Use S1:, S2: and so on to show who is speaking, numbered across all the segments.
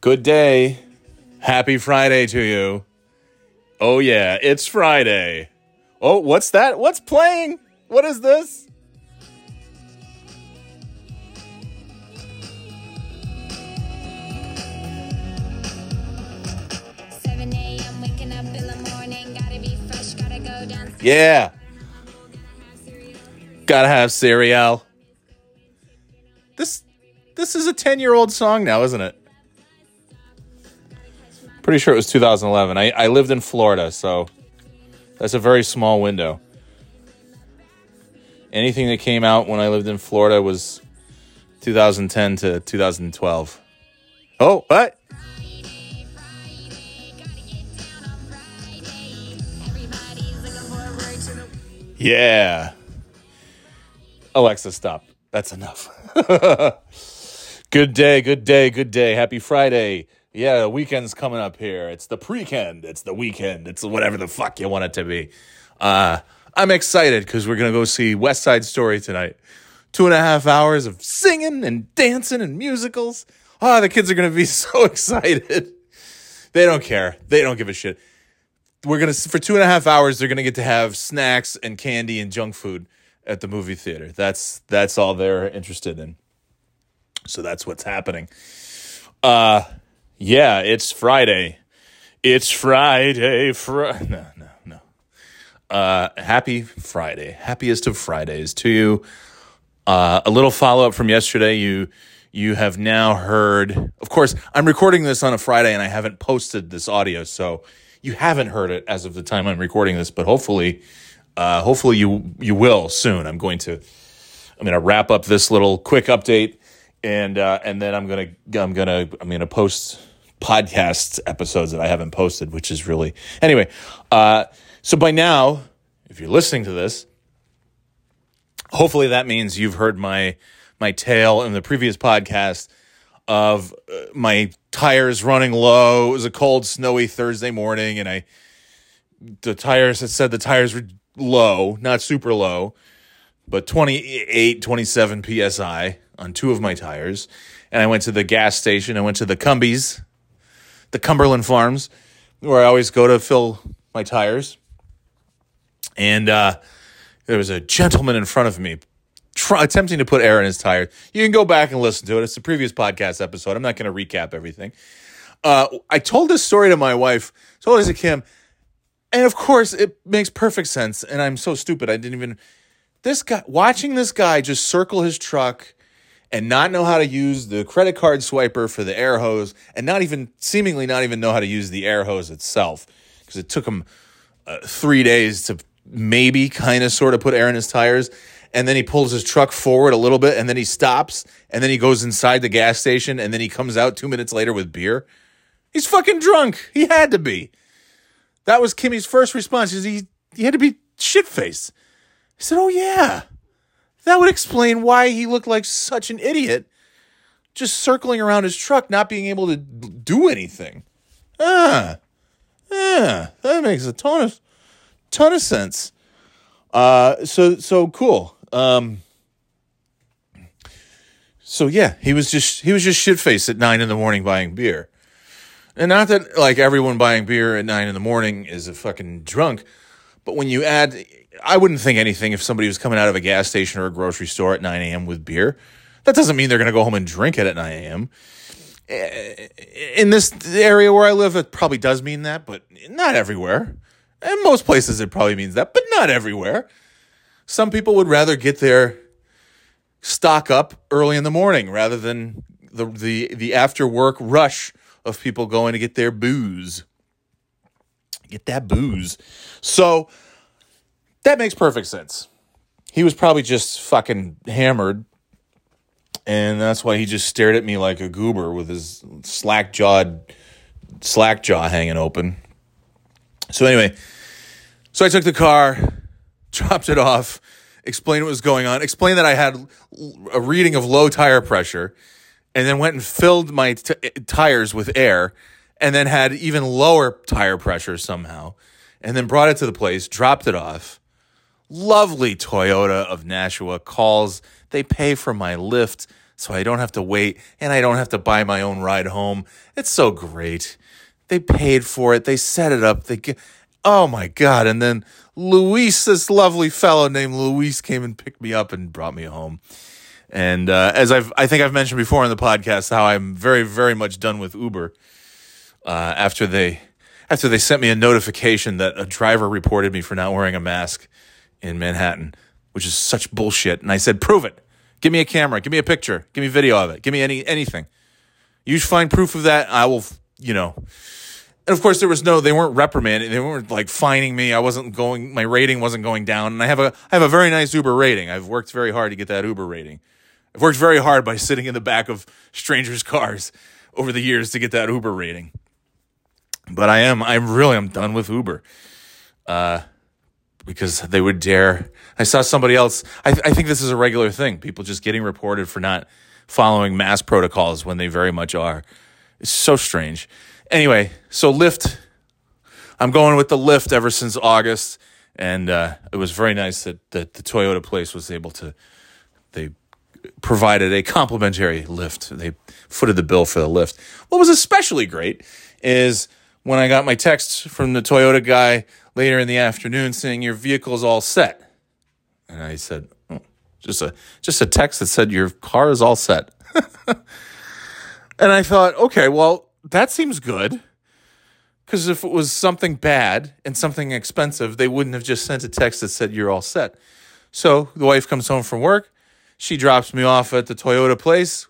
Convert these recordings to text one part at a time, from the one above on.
S1: Good day. Happy Friday to you. Oh, yeah, it's Friday. Oh, what's that? What's playing? What is this? Yeah. Gotta have cereal. This this is a 10 year old song now, isn't it? Pretty sure it was 2011. I, I lived in Florida, so that's a very small window. Anything that came out when I lived in Florida was 2010 to 2012. Oh, what? Yeah. Alexa, stop. That's enough. good day, good day, good day. Happy Friday. Yeah, the weekend's coming up here. It's the pre-kend. It's the weekend. It's whatever the fuck you want it to be. Uh, I'm excited because we're gonna go see West Side Story tonight. Two and a half hours of singing and dancing and musicals. Oh, the kids are gonna be so excited. They don't care. They don't give a shit we're gonna for two and a half hours they're gonna get to have snacks and candy and junk food at the movie theater that's that's all they're interested in so that's what's happening uh yeah it's friday. It's friday fr- no no no. Uh happy friday. Happiest of fridays to you. Uh a little follow-up from yesterday. You you have now heard of course i'm recording this on a friday and i haven't posted this audio so you haven't heard it as of the time I'm recording this, but hopefully, uh, hopefully you you will soon. I'm going to I'm going to wrap up this little quick update, and uh, and then I'm gonna I'm gonna I'm gonna post podcast episodes that I haven't posted, which is really anyway. Uh, so by now, if you're listening to this, hopefully that means you've heard my my tale in the previous podcast of uh, my tires running low. It was a cold, snowy Thursday morning, and I the tires had said the tires were low, not super low, but 28, 27 psi on two of my tires. And I went to the gas station. I went to the Cumbies, the Cumberland Farms, where I always go to fill my tires. And uh, there was a gentleman in front of me try, attempting to put air in his tires. You can go back and listen to it. It's the previous podcast episode. I'm not going to recap everything. Uh, I told this story to my wife, told it to Kim, and of course it makes perfect sense. And I'm so stupid. I didn't even this guy watching this guy just circle his truck and not know how to use the credit card swiper for the air hose, and not even seemingly not even know how to use the air hose itself because it took him uh, three days to maybe kind of sort of put air in his tires and then he pulls his truck forward a little bit and then he stops and then he goes inside the gas station and then he comes out two minutes later with beer. He's fucking drunk. He had to be. That was Kimmy's first response. He, he had to be shit faced. He said, Oh, yeah. That would explain why he looked like such an idiot just circling around his truck, not being able to do anything. Ah, ah, that makes a ton of, ton of sense. Uh, so, so cool. Um, so yeah, he was just he was just shit faced at nine in the morning buying beer, and not that like everyone buying beer at nine in the morning is a fucking drunk, but when you add, I wouldn't think anything if somebody was coming out of a gas station or a grocery store at nine a.m. with beer. That doesn't mean they're going to go home and drink it at nine a.m. Eh, in this area where I live, it probably does mean that, but not everywhere. In most places, it probably means that, but not everywhere. Some people would rather get their stock up early in the morning rather than the the the after work rush of people going to get their booze. Get that booze. So that makes perfect sense. He was probably just fucking hammered. And that's why he just stared at me like a goober with his slack jawed slack jaw hanging open. So anyway, so I took the car, dropped it off, explained what was going on, explained that I had a reading of low tire pressure, and then went and filled my t- tires with air, and then had even lower tire pressure somehow, and then brought it to the place, dropped it off. Lovely Toyota of Nashua calls. They pay for my lift. so I don't have to wait and I don't have to buy my own ride home. It's so great. They paid for it. They set it up. They get, oh my God. And then Luis, this lovely fellow named Luis came and picked me up and brought me home. And uh, as I've, I think I've mentioned before in the podcast, how I'm very, very much done with Uber. Uh, after they, after they sent me a notification that a driver reported me for not wearing a mask in Manhattan, which is such bullshit. And I said, prove it. Give me a camera. Give me a picture. Give me video of it. Give me any anything. You find proof of that. I will, you know. And of course, there was no. They weren't reprimanding. They weren't like fining me. I wasn't going. My rating wasn't going down. And I have a. I have a very nice Uber rating. I've worked very hard to get that Uber rating. I've worked very hard by sitting in the back of strangers' cars over the years to get that Uber rating. But I am. I'm really. I'm done with Uber. Uh, because they would dare. I saw somebody else. I, I think this is a regular thing. People just getting reported for not following mask protocols when they very much are. It's so strange. Anyway, so Lyft. I'm going with the Lyft ever since August, and uh, it was very nice that, that the Toyota place was able to. They provided a complimentary lift. They footed the bill for the lift. What was especially great is when I got my text from the Toyota guy later in the afternoon saying your vehicle's all set. And I said, oh, just a just a text that said your car is all set. and I thought, okay, well, that seems good. Because if it was something bad and something expensive, they wouldn't have just sent a text that said you're all set. So the wife comes home from work. She drops me off at the Toyota place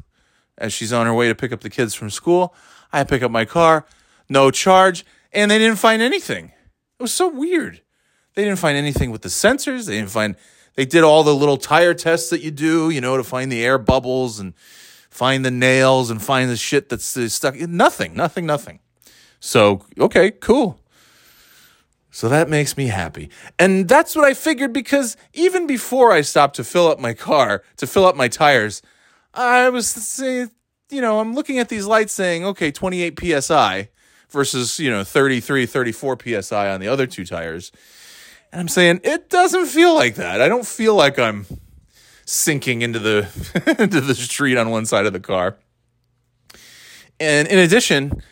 S1: as she's on her way to pick up the kids from school. I pick up my car, no charge, and they didn't find anything. It was so weird. They didn't find anything with the sensors. They didn't find. They did all the little tire tests that you do, you know, to find the air bubbles and find the nails and find the shit that's stuck. Nothing, nothing, nothing. So okay, cool. So that makes me happy. And that's what I figured because even before I stopped to fill up my car, to fill up my tires, I was you know, I'm looking at these lights saying, okay, 28 psi versus, you know, 33, 34 psi on the other two tires. And I'm saying it doesn't feel like that. I don't feel like I'm sinking into the into the street on one side of the car. And in addition,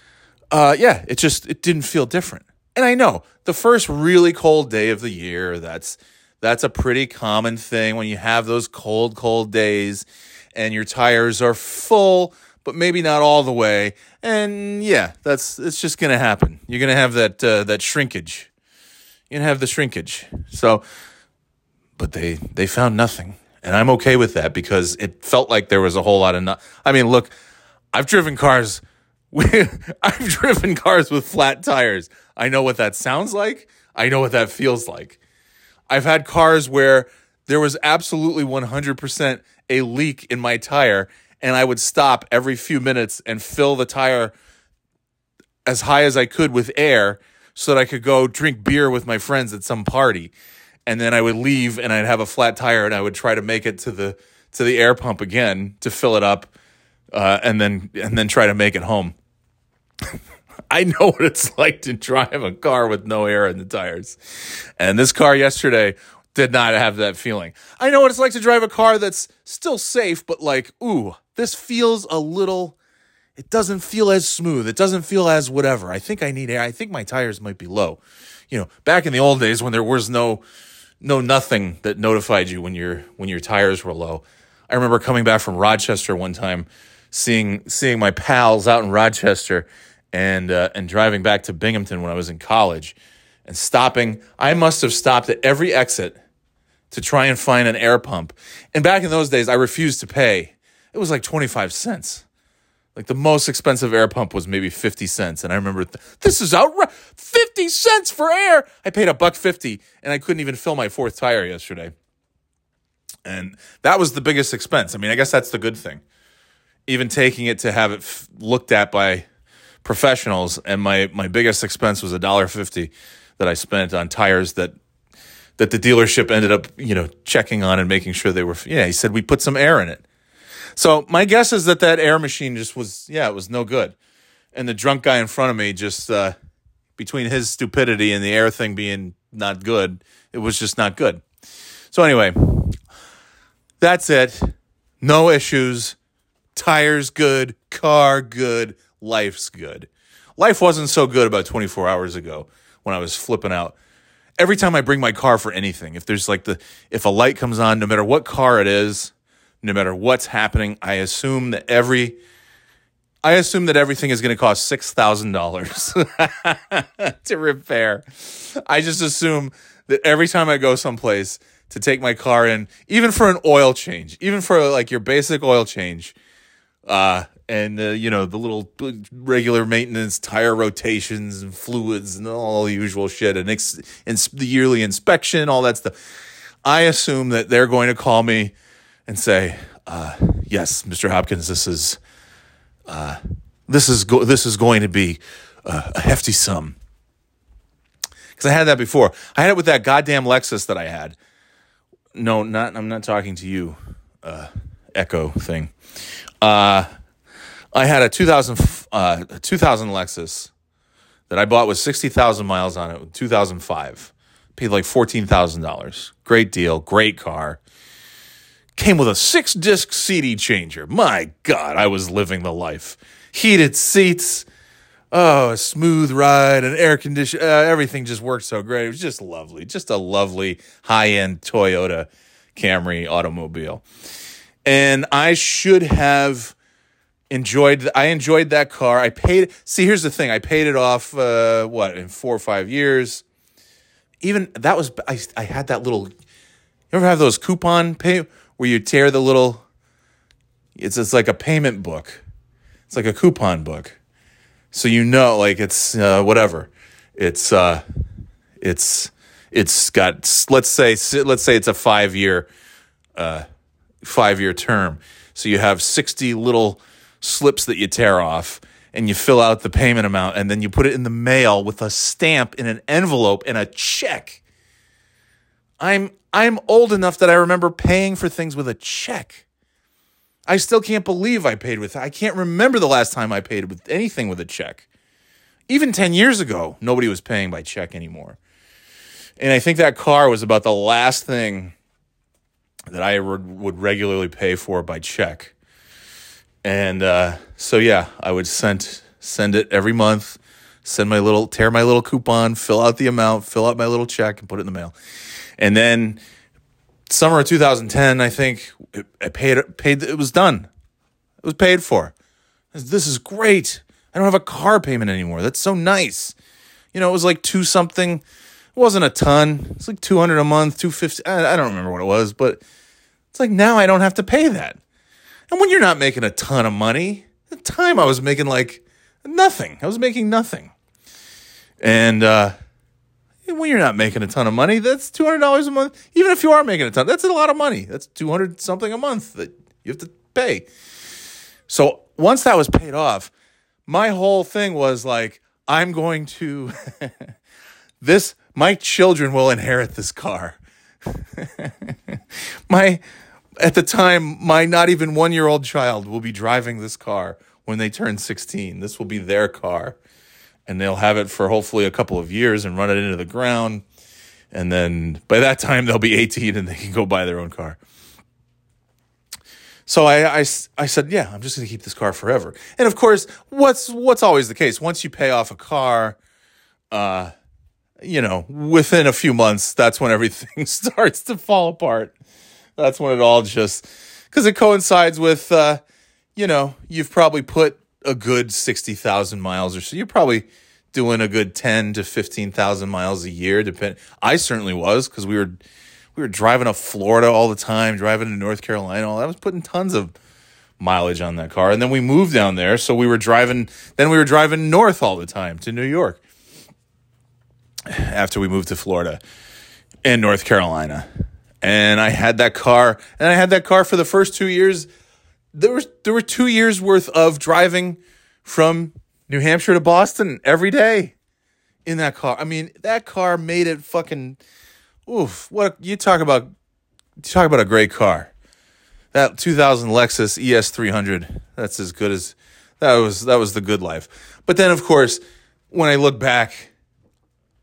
S1: uh, yeah, it just it didn't feel different. And I know the first really cold day of the year, that's that's a pretty common thing when you have those cold, cold days and your tires are full but maybe not all the way. And yeah, that's it's just going to happen. You're going to have that uh, that shrinkage. You're going to have the shrinkage. So, but they they found nothing, and I'm okay with that because it felt like there was a whole lot of. No- I mean, look, I've driven cars. I've driven cars with flat tires. I know what that sounds like. I know what that feels like. I've had cars where there was absolutely 100% a leak in my tire and I would stop every few minutes and fill the tire as high as I could with air so that I could go drink beer with my friends at some party. And then I would leave and I'd have a flat tire and I would try to make it to the to the air pump again to fill it up uh, and then and then try to make it home. I know what it's like to drive a car with no air in the tires. And this car yesterday did not have that feeling. I know what it's like to drive a car that's still safe, but like, ooh, this feels a little, it doesn't feel as smooth. It doesn't feel as whatever. I think I need air. I think my tires might be low. You know, back in the old days when there was no, no nothing that notified you when your when your tires were low. I remember coming back from Rochester one time, seeing seeing my pals out in Rochester, and uh, and driving back to Binghamton when I was in college, and stopping. I must have stopped at every exit to try and find an air pump. And back in those days, I refused to pay. It was like 25 cents. Like the most expensive air pump was maybe 50 cents. And I remember, th- this is outrageous. 50 cents for air. I paid a buck 50 and I couldn't even fill my fourth tire yesterday. And that was the biggest expense. I mean, I guess that's the good thing. Even taking it to have it f- looked at by professionals, and my, my biggest expense was a dollar fifty that I spent on tires that that the dealership ended up, you know, checking on and making sure they were. Yeah, he said we put some air in it. So my guess is that that air machine just was, yeah, it was no good. And the drunk guy in front of me just, uh, between his stupidity and the air thing being not good, it was just not good. So anyway, that's it. No issues. Tires good, car good, life's good. Life wasn't so good about 24 hours ago when I was flipping out. Every time I bring my car for anything, if there's like the if a light comes on, no matter what car it is, no matter what's happening, I assume that every I assume that everything is going to cost six thousand dollars to repair. I just assume that every time I go someplace to take my car in, even for an oil change, even for like your basic oil change, uh, and uh, you know the little regular maintenance, tire rotations and fluids and all the usual shit, and, ex- and the yearly inspection, all that stuff. I assume that they're going to call me and say, uh, "Yes, Mr. Hopkins, this is." uh, this is go- this is going to be uh, a hefty sum. Because I had that before. I had it with that goddamn Lexus that I had. No, not. I'm not talking to you, uh, Echo thing. I had a 2000 uh, 2000 Lexus that I bought with 60,000 miles on it. in 2005. Paid like $14,000. Great deal. Great car. Came with a six disc CD changer. My God, I was living the life. Heated seats. Oh, a smooth ride, and air condition. Uh, everything just worked so great. It was just lovely. Just a lovely high end Toyota Camry automobile. And I should have enjoyed I enjoyed that car. I paid see here's the thing. I paid it off uh what in 4 or 5 years. Even that was I I had that little you ever have those coupon pay where you tear the little it's it's like a payment book. It's like a coupon book. So you know like it's uh, whatever. It's uh it's it's got let's say let's say it's a 5 year uh 5 year term. So you have 60 little slips that you tear off and you fill out the payment amount and then you put it in the mail with a stamp in an envelope and a check. I'm I'm old enough that I remember paying for things with a check. I still can't believe I paid with I can't remember the last time I paid with anything with a check. Even 10 years ago, nobody was paying by check anymore. And I think that car was about the last thing that I would regularly pay for by check. And uh, so yeah, I would send send it every month, send my little tear my little coupon, fill out the amount, fill out my little check, and put it in the mail. And then summer of 2010, I think I paid paid it was done. It was paid for. This is great. I don't have a car payment anymore. That's so nice. You know, it was like two something. It wasn't a ton. It's like 200 a month, 250. I, I don't remember what it was, but it's like now I don't have to pay that. And when you're not making a ton of money, at the time I was making like nothing. I was making nothing. And uh when you're not making a ton of money, that's two hundred dollars a month. Even if you are making a ton, that's a lot of money. That's two hundred something a month that you have to pay. So once that was paid off, my whole thing was like, I'm going to this. My children will inherit this car. my at the time, my not even one year old child will be driving this car when they turn 16. This will be their car and they'll have it for hopefully a couple of years and run it into the ground. And then by that time, they'll be 18 and they can go buy their own car. So I, I, I said, yeah, I'm just going to keep this car forever. And of course, what's what's always the case? Once you pay off a car, uh, you know, within a few months, that's when everything starts to fall apart. That's when it all just because it coincides with, uh, you know, you've probably put a good 60,000 miles or so. You're probably doing a good 10 to 15,000 miles a year depend I certainly was cuz we were we were driving up Florida all the time, driving to North Carolina. All that was putting tons of mileage on that car. And then we moved down there, so we were driving then we were driving north all the time to New York. After we moved to Florida and North Carolina. And I had that car, and I had that car for the first 2 years there was there were two years worth of driving from New Hampshire to Boston every day in that car. I mean, that car made it fucking oof. What you talk about? You talk about a great car. That 2000 Lexus ES 300. That's as good as that was. That was the good life. But then, of course, when I look back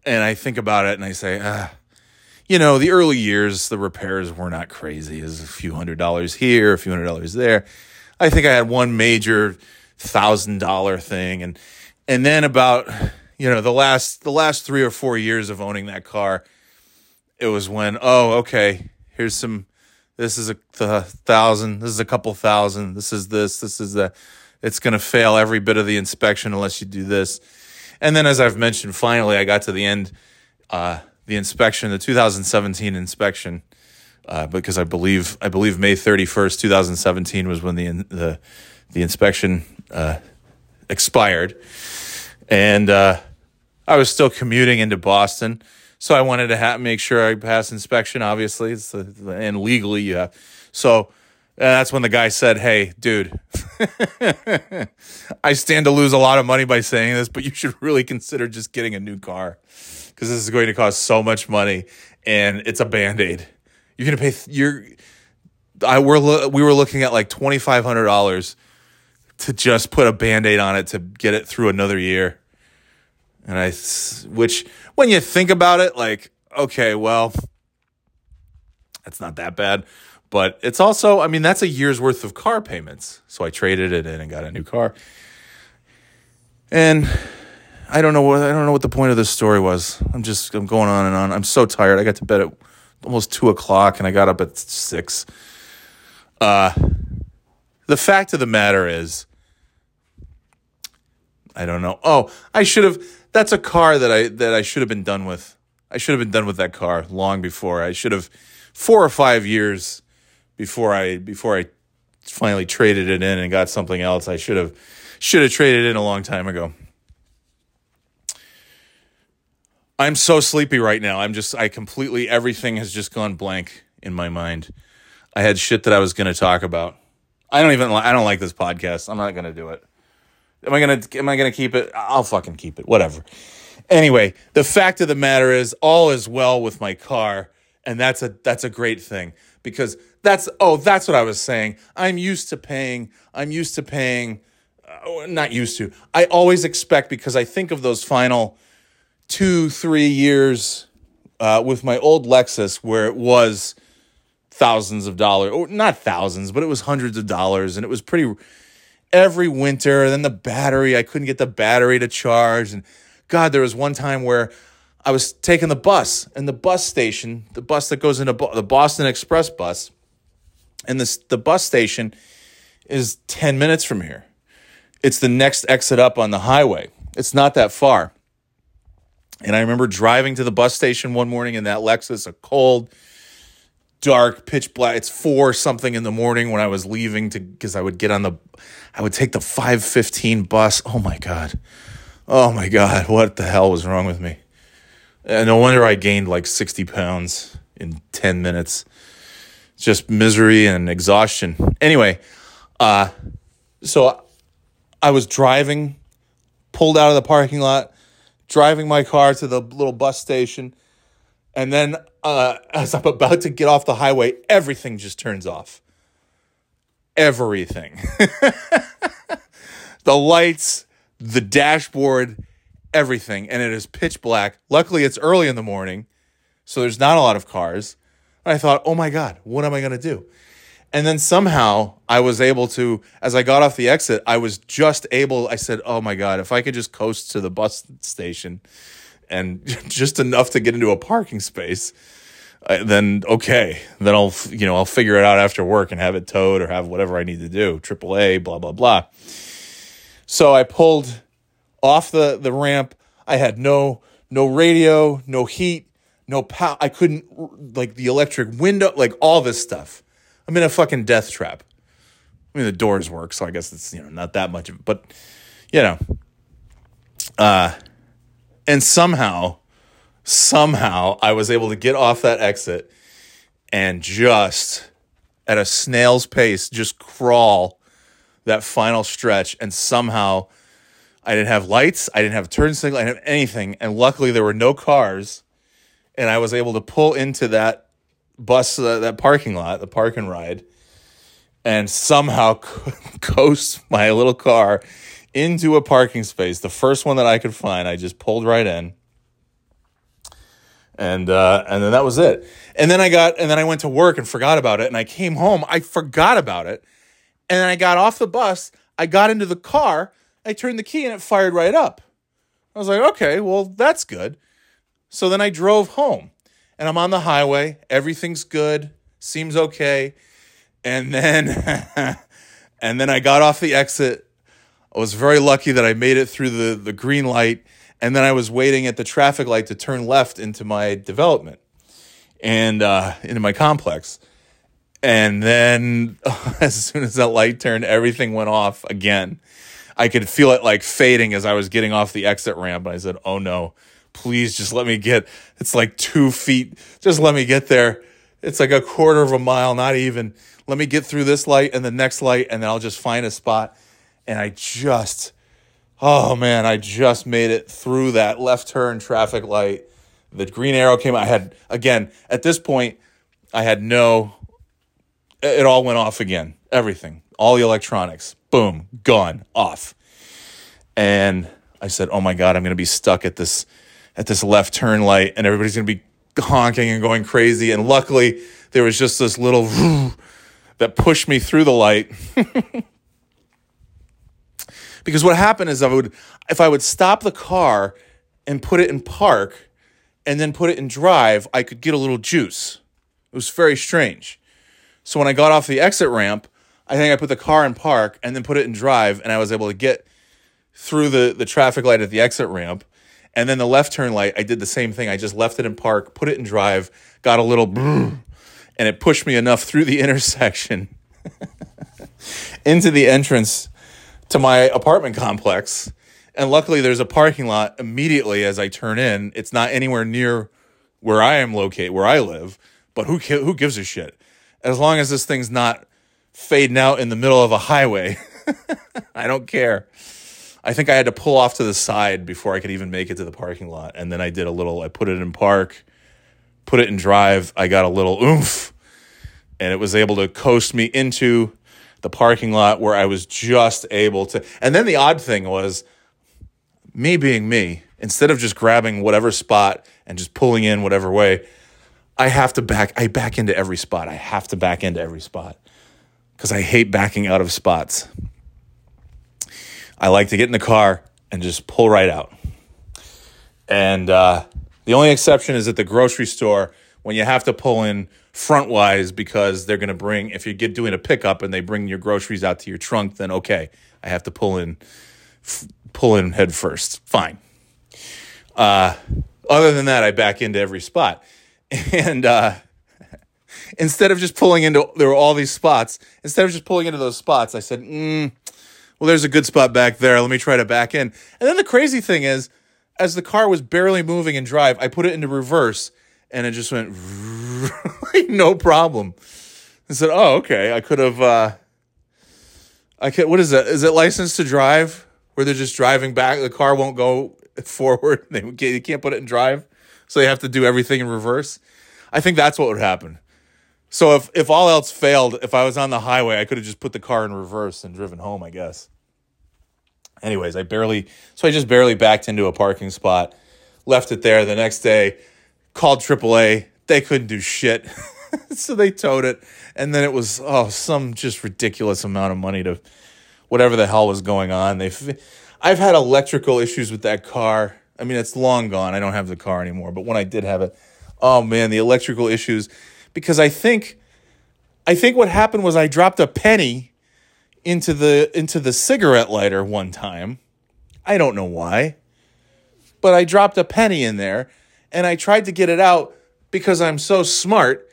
S1: and I think about it, and I say, ah, you know, the early years, the repairs were not crazy. As a few hundred dollars here, a few hundred dollars there. I think I had one major thousand dollar thing, and and then about you know the last the last three or four years of owning that car, it was when oh okay here's some this is a th- thousand this is a couple thousand this is this this is the it's going to fail every bit of the inspection unless you do this and then as i've mentioned finally i got to the end uh, the inspection the 2017 inspection uh, because i believe i believe may 31st 2017 was when the the, the inspection uh, expired and uh, i was still commuting into boston so I wanted to ha- make sure I pass inspection. Obviously, it's the, and legally have. So that's when the guy said, "Hey, dude, I stand to lose a lot of money by saying this, but you should really consider just getting a new car because this is going to cost so much money, and it's a band aid. You're gonna pay. Th- you're. I were lo- we were looking at like twenty five hundred dollars to just put a band aid on it to get it through another year." And I, which when you think about it, like, okay, well, that's not that bad. But it's also, I mean, that's a year's worth of car payments. So I traded it in and got a new car. And I don't know what I don't know what the point of this story was. I'm just I'm going on and on. I'm so tired. I got to bed at almost two o'clock and I got up at six. Uh the fact of the matter is I don't know. Oh, I should have that's a car that I that I should have been done with. I should have been done with that car long before. I should have four or five years before I before I finally traded it in and got something else. I should have should have traded in a long time ago. I'm so sleepy right now. I'm just I completely everything has just gone blank in my mind. I had shit that I was going to talk about. I don't even I don't like this podcast. I'm not going to do it. Am I gonna am I gonna keep it? I'll fucking keep it. Whatever. Anyway, the fact of the matter is, all is well with my car, and that's a that's a great thing because that's oh that's what I was saying. I'm used to paying. I'm used to paying. Uh, not used to. I always expect because I think of those final two three years uh, with my old Lexus where it was thousands of dollars, or not thousands, but it was hundreds of dollars, and it was pretty every winter. And then the battery, I couldn't get the battery to charge. And God, there was one time where I was taking the bus and the bus station, the bus that goes into Bo- the Boston Express bus, and this the bus station is 10 minutes from here. It's the next exit up on the highway. It's not that far. And I remember driving to the bus station one morning in that Lexus, a cold, dark, pitch black. It's four something in the morning when I was leaving to because I would get on the, I would take the five fifteen bus. Oh my god, oh my god, what the hell was wrong with me? And no wonder I gained like sixty pounds in ten minutes. Just misery and exhaustion. Anyway, uh, so I was driving, pulled out of the parking lot, driving my car to the little bus station and then uh, as I'm about to get off the highway, everything just turns off. Everything. the lights, the dashboard, everything. And it is pitch black. Luckily, it's early in the morning, so there's not a lot of cars. And I thought, oh my God, what am I going to do? And then somehow I was able to, as I got off the exit, I was just able, I said, oh my God, if I could just coast to the bus station and just enough to get into a parking space, then okay, then I'll you know I'll figure it out after work and have it towed or have whatever I need to do. AAA, blah blah blah. So I pulled off the the ramp. I had no no radio, no heat, no power. I couldn't like the electric window, like all this stuff. I'm in a fucking death trap. I mean the doors work, so I guess it's you know not that much of it, but you know. Uh and somehow, somehow, I was able to get off that exit and just at a snail's pace, just crawl that final stretch. And somehow, I didn't have lights, I didn't have a turn signal, I didn't have anything. And luckily, there were no cars. And I was able to pull into that bus, uh, that parking lot, the park and ride, and somehow coast my little car into a parking space, the first one that I could find. I just pulled right in. And uh, and then that was it. And then I got and then I went to work and forgot about it. And I came home, I forgot about it. And then I got off the bus, I got into the car, I turned the key and it fired right up. I was like, okay, well, that's good. So then I drove home and I'm on the highway. Everything's good, seems okay. And then and then I got off the exit. I was very lucky that I made it through the, the green light. And then I was waiting at the traffic light to turn left into my development and uh, into my complex. And then as soon as that light turned, everything went off again. I could feel it like fading as I was getting off the exit ramp. And I said, Oh no, please just let me get, it's like two feet. Just let me get there. It's like a quarter of a mile, not even. Let me get through this light and the next light, and then I'll just find a spot. And I just, oh man, I just made it through that left turn traffic light. The green arrow came. I had, again, at this point, I had no, it all went off again. Everything, all the electronics, boom, gone, off. And I said, "Oh my god, I'm going to be stuck at this at this left turn light and everybody's going to be honking and going crazy." And luckily, there was just this little that pushed me through the light. because what happened is I would if I would stop the car and put it in park and then put it in drive, I could get a little juice. It was very strange. So when I got off the exit ramp, I think I put the car in park and then put it in drive, and I was able to get through the, the traffic light at the exit ramp. And then the left turn light, I did the same thing. I just left it in park, put it in drive, got a little, and it pushed me enough through the intersection into the entrance to my apartment complex. And luckily, there's a parking lot immediately as I turn in. It's not anywhere near where I am located, where I live. But who who gives a shit? As long as this thing's not fading out in the middle of a highway, I don't care. I think I had to pull off to the side before I could even make it to the parking lot. And then I did a little, I put it in park, put it in drive. I got a little oomph, and it was able to coast me into the parking lot where I was just able to. And then the odd thing was me being me, instead of just grabbing whatever spot and just pulling in whatever way, I have to back, I back into every spot. I have to back into every spot because I hate backing out of spots. I like to get in the car and just pull right out. And uh, the only exception is at the grocery store when you have to pull in frontwise because they're going to bring, if you get doing a pickup and they bring your groceries out to your trunk, then okay, I have to pull in, f- pull in head first. Fine. Uh, other than that, I back into every spot. And uh, instead of just pulling into, there were all these spots. Instead of just pulling into those spots, I said, mm, well, there's a good spot back there. Let me try to back in. And then the crazy thing is, as the car was barely moving in drive, I put it into reverse and it just went no problem. I said, "Oh, okay. I could have. Uh, I can. What is that? Is it licensed to drive? Where they're just driving back? The car won't go forward. They can't put it in drive, so they have to do everything in reverse. I think that's what would happen. So if if all else failed, if I was on the highway, I could have just put the car in reverse and driven home. I guess anyways, I barely, so I just barely backed into a parking spot, left it there. The next day, called AAA. They couldn't do shit. so they towed it. And then it was, oh, some just ridiculous amount of money to whatever the hell was going on. They've, I've had electrical issues with that car. I mean, it's long gone. I don't have the car anymore. But when I did have it, oh man, the electrical issues. Because I think, I think what happened was I dropped a penny into the into the cigarette lighter one time. I don't know why. But I dropped a penny in there and I tried to get it out because I'm so smart.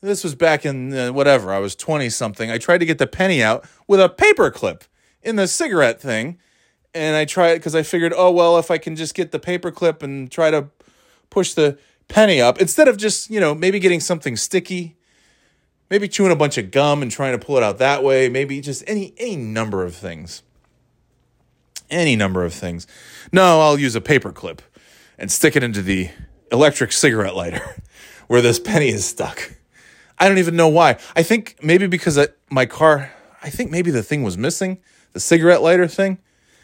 S1: This was back in uh, whatever, I was 20 something. I tried to get the penny out with a paper clip in the cigarette thing. And I tried because I figured, oh, well, if I can just get the paper clip and try to push the penny up instead of just, you know, maybe getting something sticky maybe chewing a bunch of gum and trying to pull it out that way, maybe just any any number of things. Any number of things. No, I'll use a paper clip and stick it into the electric cigarette lighter where this penny is stuck. I don't even know why. I think maybe because I, my car, I think maybe the thing was missing, the cigarette lighter thing,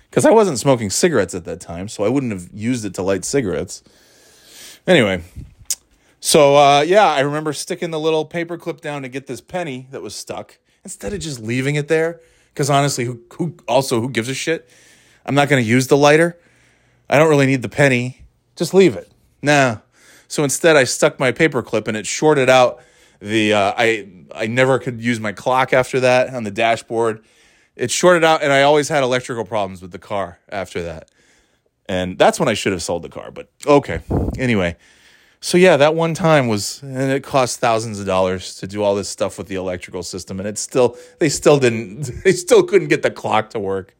S1: because I wasn't smoking cigarettes at that time, so I wouldn't have used it to light cigarettes. Anyway, so uh, yeah, I remember sticking the little paper clip down to get this penny that was stuck instead of just leaving it there. Because honestly, who, who also who gives a shit? I'm not going to use the lighter. I don't really need the penny. Just leave it. Nah. So instead, I stuck my paper clip and it shorted out the. Uh, I I never could use my clock after that on the dashboard. It shorted out, and I always had electrical problems with the car after that. And that's when I should have sold the car. But okay. Anyway, so yeah, that one time was, and it cost thousands of dollars to do all this stuff with the electrical system, and it's still, they still didn't, they still couldn't get the clock to work.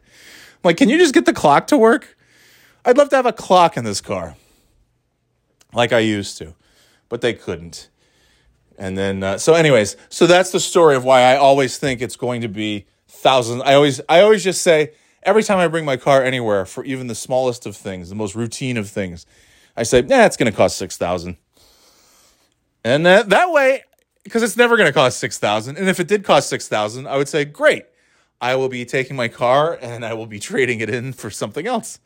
S1: I'm like, can you just get the clock to work? I'd love to have a clock in this car, like I used to, but they couldn't. And then, uh, so, anyways, so that's the story of why I always think it's going to be thousands. I always, I always just say every time I bring my car anywhere for even the smallest of things, the most routine of things, I say, yeah, it's going to cost six thousand. And that, that way, because it's never going to cost six thousand. And if it did cost six thousand, I would say, great. I will be taking my car and I will be trading it in for something else.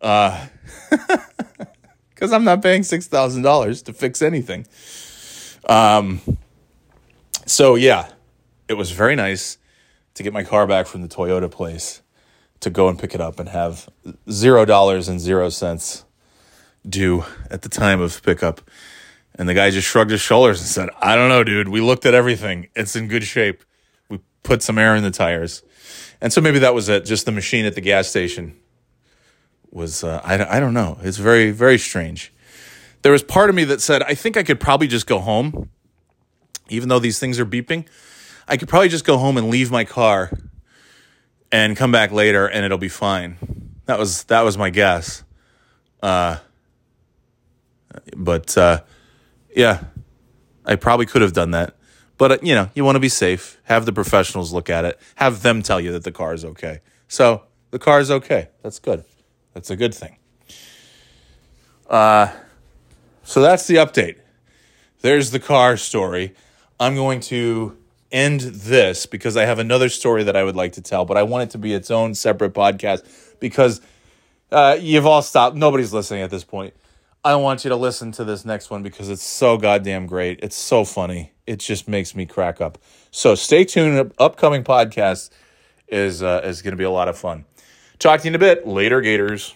S1: Uh, because I'm not paying six thousand dollars to fix anything. Um, so yeah, it was very nice to get my car back from the Toyota place to go and pick it up and have zero dollars and zero cents due at the time of pickup. And the guy just shrugged his shoulders and said, I don't know, dude. We looked at everything. It's in good shape. We put some air in the tires. And so maybe that was it. Just the machine at the gas station was, uh, I, I don't know. It's very, very strange there was part of me that said, I think I could probably just go home, even though these things are beeping. I could probably just go home and leave my car and come back later and it'll be fine. That was that was my guess. Uh, but uh, yeah, I probably could have done that. But uh, you know, you want to be safe. Have the professionals look at it. Have them tell you that the car is okay. So the car is okay. That's good. That's a good thing. Uh, so that's the update. There's the car story. I'm going to end this because I have another story that I would like to tell, but I want it to be its own separate podcast because uh, you've all stopped. Nobody's listening at this point. I want you to listen to this next one because it's so goddamn great. It's so funny. It just makes me crack up. So stay tuned. Upcoming podcast is uh, is going to be a lot of fun. Talk to you in a bit. Later, Gators.